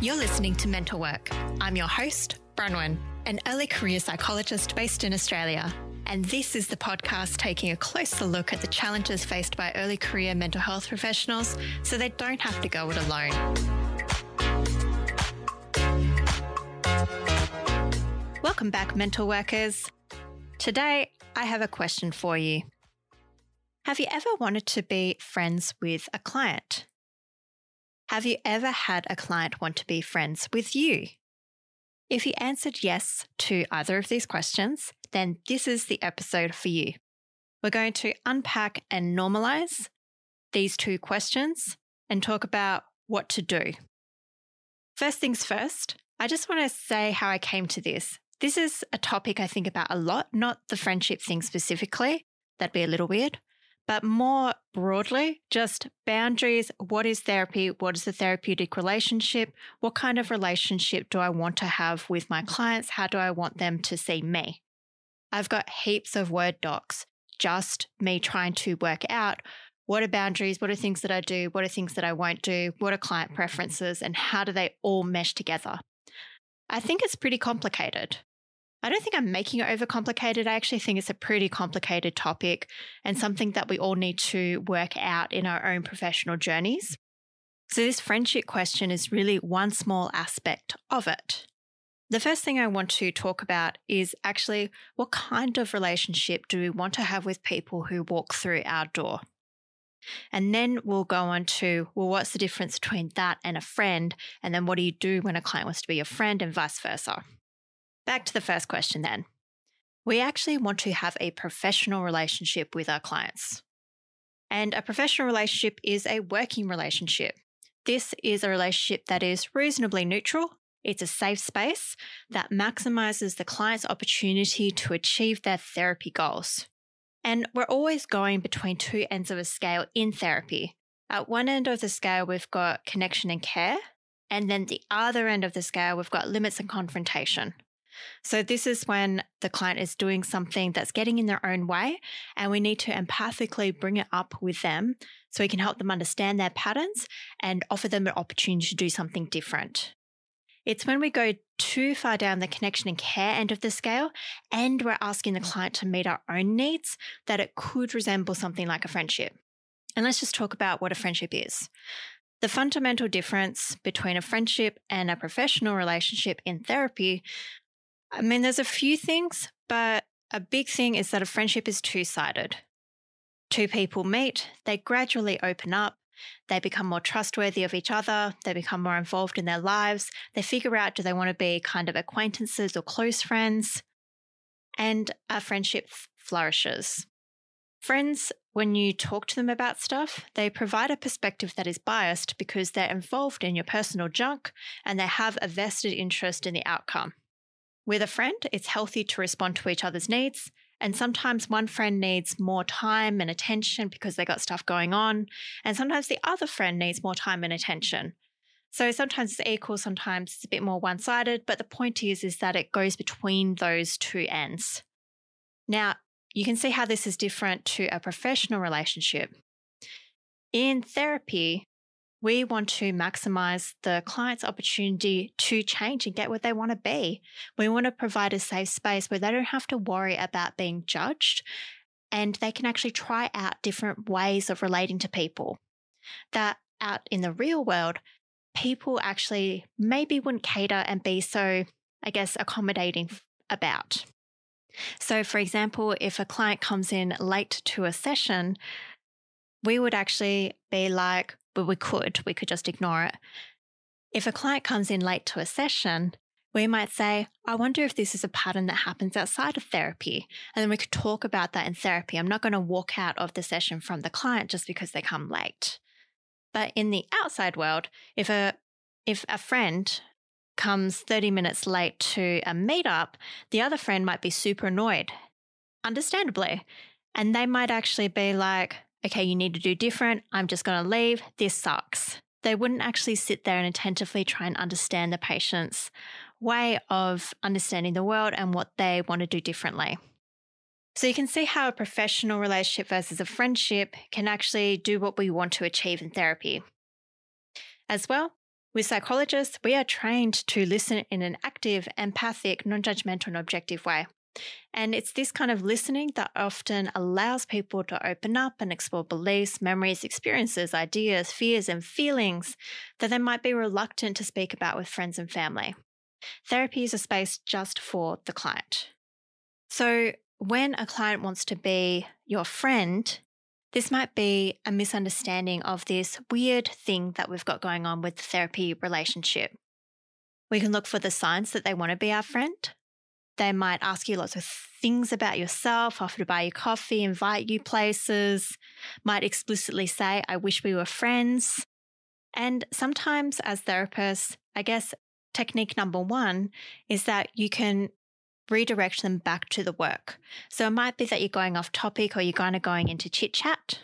You're listening to Mental Work. I'm your host, Bronwyn, an early career psychologist based in Australia. And this is the podcast taking a closer look at the challenges faced by early career mental health professionals so they don't have to go it alone. Welcome back, mental workers. Today, I have a question for you. Have you ever wanted to be friends with a client? Have you ever had a client want to be friends with you? If you answered yes to either of these questions, then this is the episode for you. We're going to unpack and normalize these two questions and talk about what to do. First things first, I just want to say how I came to this. This is a topic I think about a lot, not the friendship thing specifically. That'd be a little weird but more broadly, just boundaries. What is therapy? What is the therapeutic relationship? What kind of relationship do I want to have with my clients? How do I want them to see me? I've got heaps of Word docs, just me trying to work out what are boundaries? What are things that I do? What are things that I won't do? What are client preferences? And how do they all mesh together? I think it's pretty complicated. I don't think I'm making it overcomplicated. I actually think it's a pretty complicated topic and something that we all need to work out in our own professional journeys. So, this friendship question is really one small aspect of it. The first thing I want to talk about is actually what kind of relationship do we want to have with people who walk through our door? And then we'll go on to, well, what's the difference between that and a friend? And then what do you do when a client wants to be your friend and vice versa? Back to the first question then. We actually want to have a professional relationship with our clients. And a professional relationship is a working relationship. This is a relationship that is reasonably neutral. It's a safe space that maximizes the client's opportunity to achieve their therapy goals. And we're always going between two ends of a scale in therapy. At one end of the scale, we've got connection and care. And then the other end of the scale, we've got limits and confrontation. So, this is when the client is doing something that's getting in their own way, and we need to empathically bring it up with them so we can help them understand their patterns and offer them an opportunity to do something different. It's when we go too far down the connection and care end of the scale, and we're asking the client to meet our own needs, that it could resemble something like a friendship. And let's just talk about what a friendship is. The fundamental difference between a friendship and a professional relationship in therapy I mean, there's a few things, but a big thing is that a friendship is two sided. Two people meet, they gradually open up, they become more trustworthy of each other, they become more involved in their lives, they figure out do they want to be kind of acquaintances or close friends, and a friendship flourishes. Friends, when you talk to them about stuff, they provide a perspective that is biased because they're involved in your personal junk and they have a vested interest in the outcome. With a friend, it's healthy to respond to each other's needs. And sometimes one friend needs more time and attention because they got stuff going on. And sometimes the other friend needs more time and attention. So sometimes it's equal, sometimes it's a bit more one sided. But the point is, is that it goes between those two ends. Now, you can see how this is different to a professional relationship. In therapy, we want to maximize the client's opportunity to change and get where they want to be. We want to provide a safe space where they don't have to worry about being judged and they can actually try out different ways of relating to people. That out in the real world, people actually maybe wouldn't cater and be so, I guess, accommodating about. So, for example, if a client comes in late to a session, we would actually be like, but we could, we could just ignore it. If a client comes in late to a session, we might say, I wonder if this is a pattern that happens outside of therapy. And then we could talk about that in therapy. I'm not going to walk out of the session from the client just because they come late. But in the outside world, if a if a friend comes 30 minutes late to a meetup, the other friend might be super annoyed, understandably. And they might actually be like, okay, you need to do different. I'm just going to leave. This sucks. They wouldn't actually sit there and attentively try and understand the patient's way of understanding the world and what they want to do differently. So you can see how a professional relationship versus a friendship can actually do what we want to achieve in therapy. As well, With psychologists, we are trained to listen in an active, empathic, non judgmental, and objective way. And it's this kind of listening that often allows people to open up and explore beliefs, memories, experiences, ideas, fears, and feelings that they might be reluctant to speak about with friends and family. Therapy is a space just for the client. So, when a client wants to be your friend, this might be a misunderstanding of this weird thing that we've got going on with the therapy relationship. We can look for the signs that they want to be our friend. They might ask you lots of things about yourself, offer to buy you coffee, invite you places, might explicitly say, I wish we were friends. And sometimes, as therapists, I guess technique number one is that you can redirect them back to the work. So it might be that you're going off topic or you're kind of going into chit chat.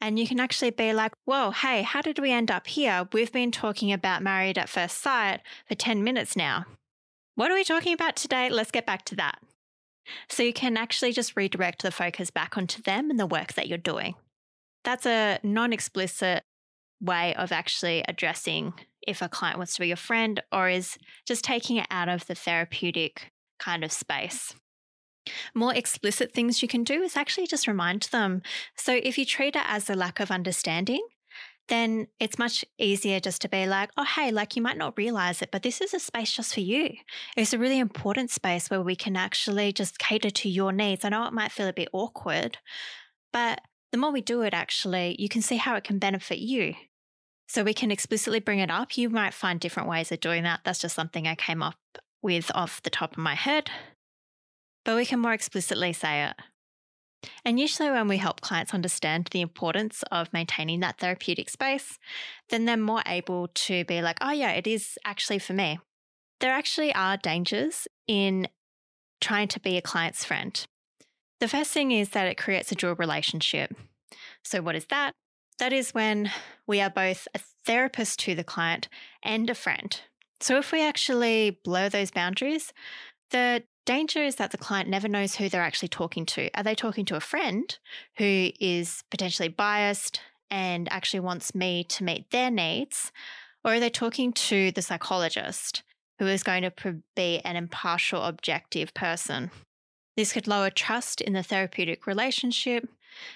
And you can actually be like, whoa, hey, how did we end up here? We've been talking about married at first sight for 10 minutes now. What are we talking about today? Let's get back to that. So you can actually just redirect the focus back onto them and the work that you're doing. That's a non explicit way of actually addressing if a client wants to be your friend or is just taking it out of the therapeutic kind of space. More explicit things you can do is actually just remind them. So if you treat it as a lack of understanding, then it's much easier just to be like, oh, hey, like you might not realize it, but this is a space just for you. It's a really important space where we can actually just cater to your needs. I know it might feel a bit awkward, but the more we do it, actually, you can see how it can benefit you. So we can explicitly bring it up. You might find different ways of doing that. That's just something I came up with off the top of my head, but we can more explicitly say it. And usually, when we help clients understand the importance of maintaining that therapeutic space, then they're more able to be like, oh, yeah, it is actually for me. There actually are dangers in trying to be a client's friend. The first thing is that it creates a dual relationship. So, what is that? That is when we are both a therapist to the client and a friend. So if we actually blur those boundaries, the danger is that the client never knows who they're actually talking to. Are they talking to a friend who is potentially biased and actually wants me to meet their needs? Or are they talking to the psychologist who is going to be an impartial, objective person? This could lower trust in the therapeutic relationship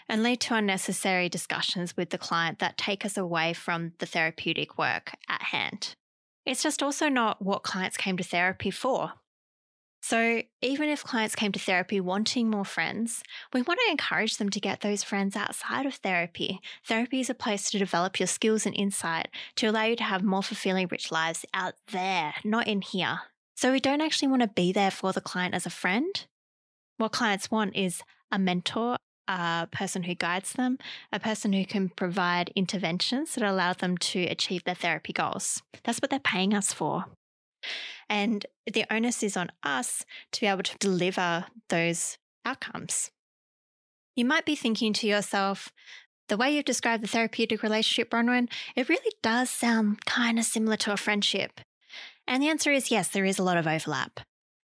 and lead to unnecessary discussions with the client that take us away from the therapeutic work at hand. It's just also not what clients came to therapy for. So, even if clients came to therapy wanting more friends, we want to encourage them to get those friends outside of therapy. Therapy is a place to develop your skills and insight to allow you to have more fulfilling, rich lives out there, not in here. So, we don't actually want to be there for the client as a friend. What clients want is a mentor, a person who guides them, a person who can provide interventions that allow them to achieve their therapy goals. That's what they're paying us for. And the onus is on us to be able to deliver those outcomes. You might be thinking to yourself, the way you've described the therapeutic relationship, Bronwyn, it really does sound kind of similar to a friendship. And the answer is yes, there is a lot of overlap.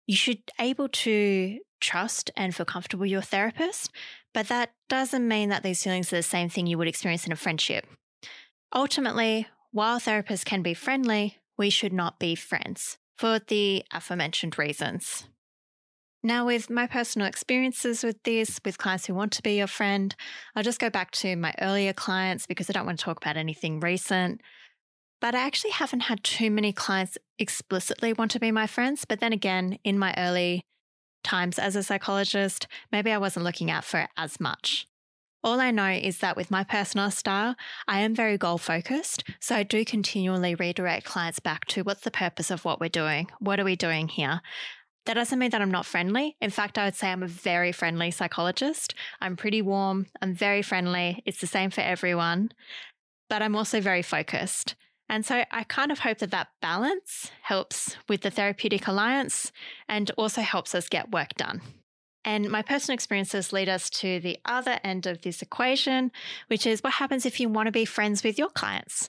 You should be able to trust and feel comfortable with your therapist, but that doesn't mean that these feelings are the same thing you would experience in a friendship. Ultimately, while therapists can be friendly, we should not be friends for the aforementioned reasons. Now, with my personal experiences with this, with clients who want to be your friend, I'll just go back to my earlier clients because I don't want to talk about anything recent. But I actually haven't had too many clients explicitly want to be my friends. But then again, in my early times as a psychologist, maybe I wasn't looking out for it as much. All I know is that with my personal style, I am very goal focused. So I do continually redirect clients back to what's the purpose of what we're doing? What are we doing here? That doesn't mean that I'm not friendly. In fact, I would say I'm a very friendly psychologist. I'm pretty warm. I'm very friendly. It's the same for everyone. But I'm also very focused. And so I kind of hope that that balance helps with the therapeutic alliance and also helps us get work done. And my personal experiences lead us to the other end of this equation, which is what happens if you want to be friends with your clients.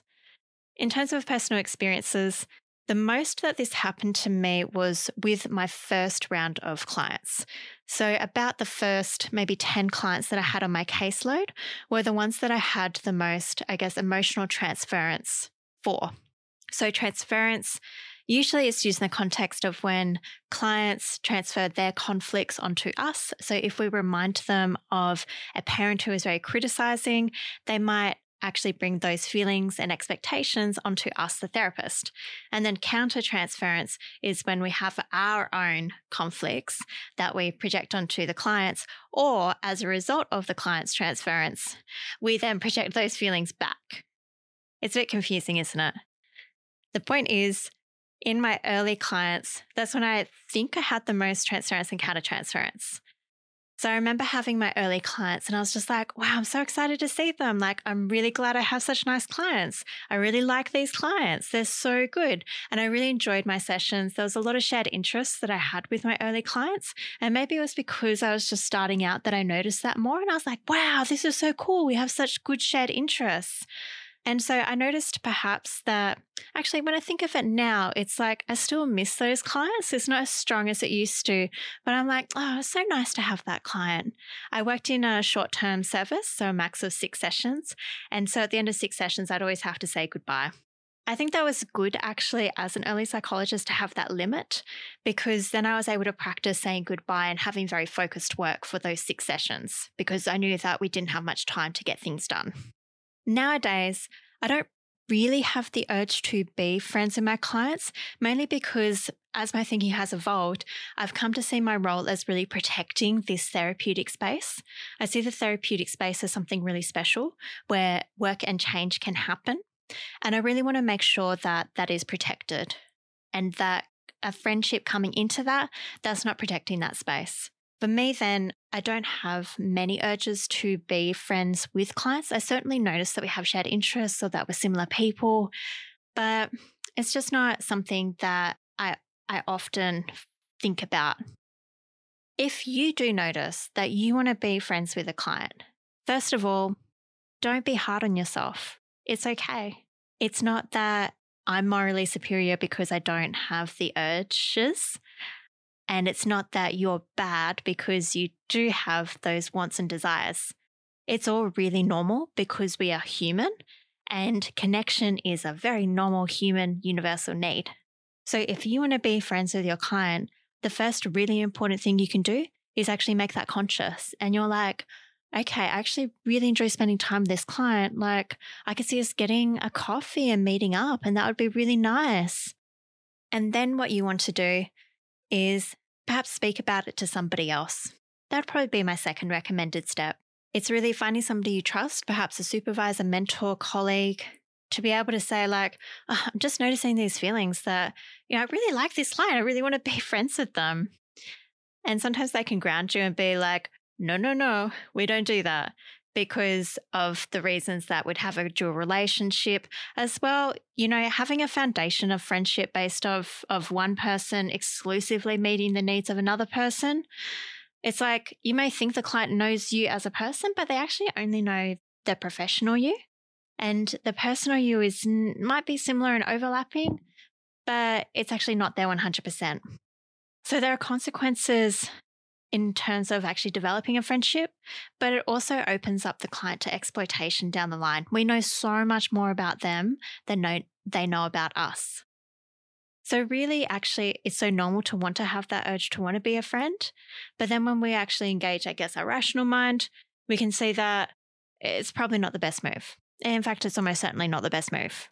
In terms of personal experiences, the most that this happened to me was with my first round of clients. So, about the first maybe 10 clients that I had on my caseload were the ones that I had the most, I guess, emotional transference for. So, transference usually it's used in the context of when clients transfer their conflicts onto us. So, if we remind them of a parent who is very criticizing, they might actually bring those feelings and expectations onto us, the therapist. And then counter transference is when we have our own conflicts that we project onto the clients, or as a result of the client's transference, we then project those feelings back. It's a bit confusing, isn't it? The point is, in my early clients, that's when I think I had the most transference and counter transference. So I remember having my early clients and I was just like, wow, I'm so excited to see them. Like, I'm really glad I have such nice clients. I really like these clients. They're so good. And I really enjoyed my sessions. There was a lot of shared interests that I had with my early clients. And maybe it was because I was just starting out that I noticed that more. And I was like, wow, this is so cool. We have such good shared interests. And so I noticed perhaps that actually, when I think of it now, it's like I still miss those clients. It's not as strong as it used to, but I'm like, oh, it's so nice to have that client. I worked in a short term service, so a max of six sessions. And so at the end of six sessions, I'd always have to say goodbye. I think that was good actually as an early psychologist to have that limit because then I was able to practice saying goodbye and having very focused work for those six sessions because I knew that we didn't have much time to get things done. Nowadays, I don't really have the urge to be friends with my clients, mainly because as my thinking has evolved, I've come to see my role as really protecting this therapeutic space. I see the therapeutic space as something really special where work and change can happen. And I really want to make sure that that is protected and that a friendship coming into that, that's not protecting that space. For me, then, I don't have many urges to be friends with clients. I certainly notice that we have shared interests or that we're similar people, but it's just not something that I, I often think about. If you do notice that you want to be friends with a client, first of all, don't be hard on yourself. It's okay. It's not that I'm morally superior because I don't have the urges. And it's not that you're bad because you do have those wants and desires. It's all really normal because we are human and connection is a very normal human universal need. So if you want to be friends with your client, the first really important thing you can do is actually make that conscious. And you're like, okay, I actually really enjoy spending time with this client. Like, I could see us getting a coffee and meeting up, and that would be really nice. And then what you want to do is perhaps speak about it to somebody else. That'd probably be my second recommended step. It's really finding somebody you trust, perhaps a supervisor, mentor, colleague, to be able to say, like, oh, I'm just noticing these feelings that, you know, I really like this client. I really want to be friends with them. And sometimes they can ground you and be like, no, no, no, we don't do that because of the reasons that would have a dual relationship as well. You know having a foundation of friendship based of of one person exclusively meeting the needs of another person it's like you may think the client knows you as a person but they actually only know the professional you and the personal you is might be similar and overlapping but it's actually not there 100% so there are consequences in terms of actually developing a friendship, but it also opens up the client to exploitation down the line. We know so much more about them than know, they know about us. So, really, actually, it's so normal to want to have that urge to want to be a friend. But then when we actually engage, I guess, our rational mind, we can see that it's probably not the best move. In fact, it's almost certainly not the best move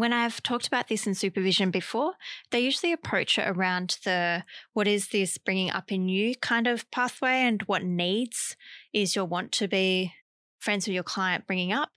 when I've talked about this in supervision before, they usually approach it around the what is this bringing up in you kind of pathway and what needs is your want to be friends with your client bringing up.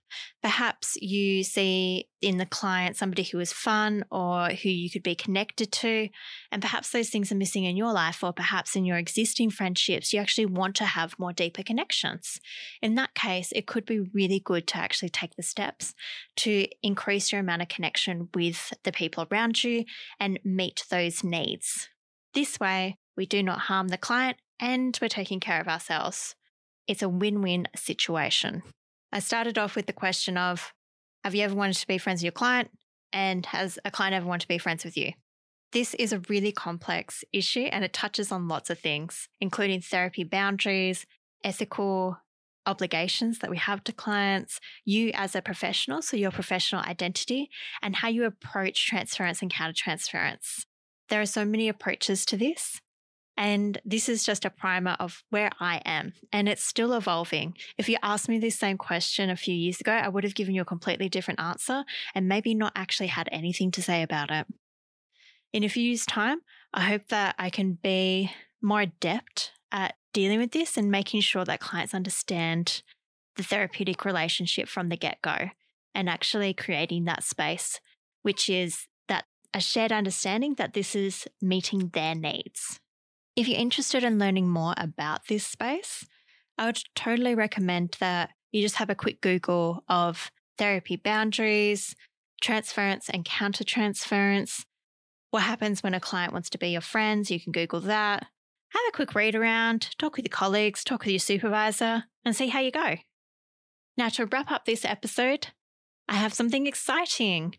Perhaps you see in the client somebody who is fun or who you could be connected to, and perhaps those things are missing in your life, or perhaps in your existing friendships, you actually want to have more deeper connections. In that case, it could be really good to actually take the steps to increase your amount of connection with the people around you and meet those needs. This way, we do not harm the client and we're taking care of ourselves it's a win win situation. I started off with the question of Have you ever wanted to be friends with your client? And has a client ever wanted to be friends with you? This is a really complex issue and it touches on lots of things, including therapy boundaries, ethical obligations that we have to clients, you as a professional, so your professional identity, and how you approach transference and countertransference. There are so many approaches to this. And this is just a primer of where I am, and it's still evolving. If you asked me this same question a few years ago, I would have given you a completely different answer and maybe not actually had anything to say about it. In a few years' time, I hope that I can be more adept at dealing with this and making sure that clients understand the therapeutic relationship from the get go and actually creating that space, which is that a shared understanding that this is meeting their needs. If you're interested in learning more about this space, I would totally recommend that you just have a quick Google of therapy boundaries, transference and countertransference. What happens when a client wants to be your friends? You can Google that. Have a quick read around, talk with your colleagues, talk with your supervisor, and see how you go. Now, to wrap up this episode, I have something exciting.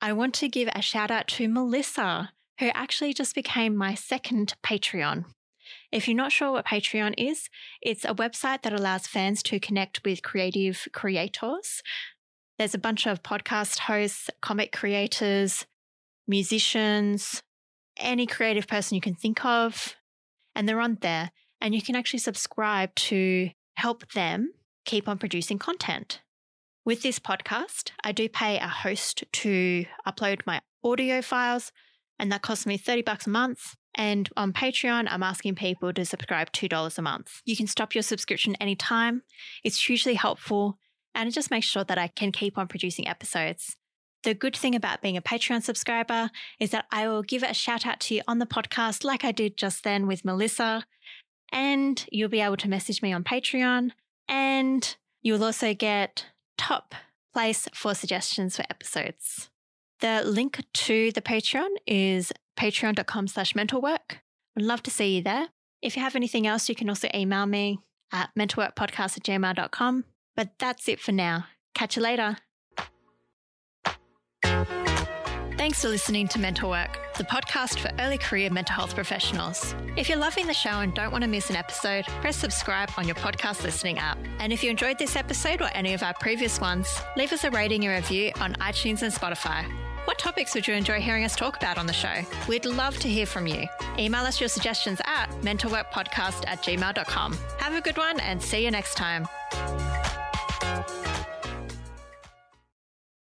I want to give a shout out to Melissa, who actually just became my second Patreon. If you're not sure what Patreon is, it's a website that allows fans to connect with creative creators. There's a bunch of podcast hosts, comic creators, musicians, any creative person you can think of, and they're on there. And you can actually subscribe to help them keep on producing content. With this podcast, I do pay a host to upload my audio files, and that costs me 30 bucks a month. And on Patreon, I'm asking people to subscribe $2 a month. You can stop your subscription anytime. It's hugely helpful and it just makes sure that I can keep on producing episodes. The good thing about being a Patreon subscriber is that I will give a shout out to you on the podcast, like I did just then with Melissa. And you'll be able to message me on Patreon. And you'll also get top place for suggestions for episodes. The link to the Patreon is patreon.com slash mentalwork. I'd love to see you there. If you have anything else, you can also email me at mentalworkpodcast at gmail.com. But that's it for now. Catch you later. Thanks for listening to Mental Work, the podcast for early career mental health professionals. If you're loving the show and don't want to miss an episode, press subscribe on your podcast listening app. And if you enjoyed this episode or any of our previous ones, leave us a rating and review on iTunes and Spotify. What topics would you enjoy hearing us talk about on the show? We'd love to hear from you. Email us your suggestions at mentalworkpodcast at gmail.com. Have a good one and see you next time.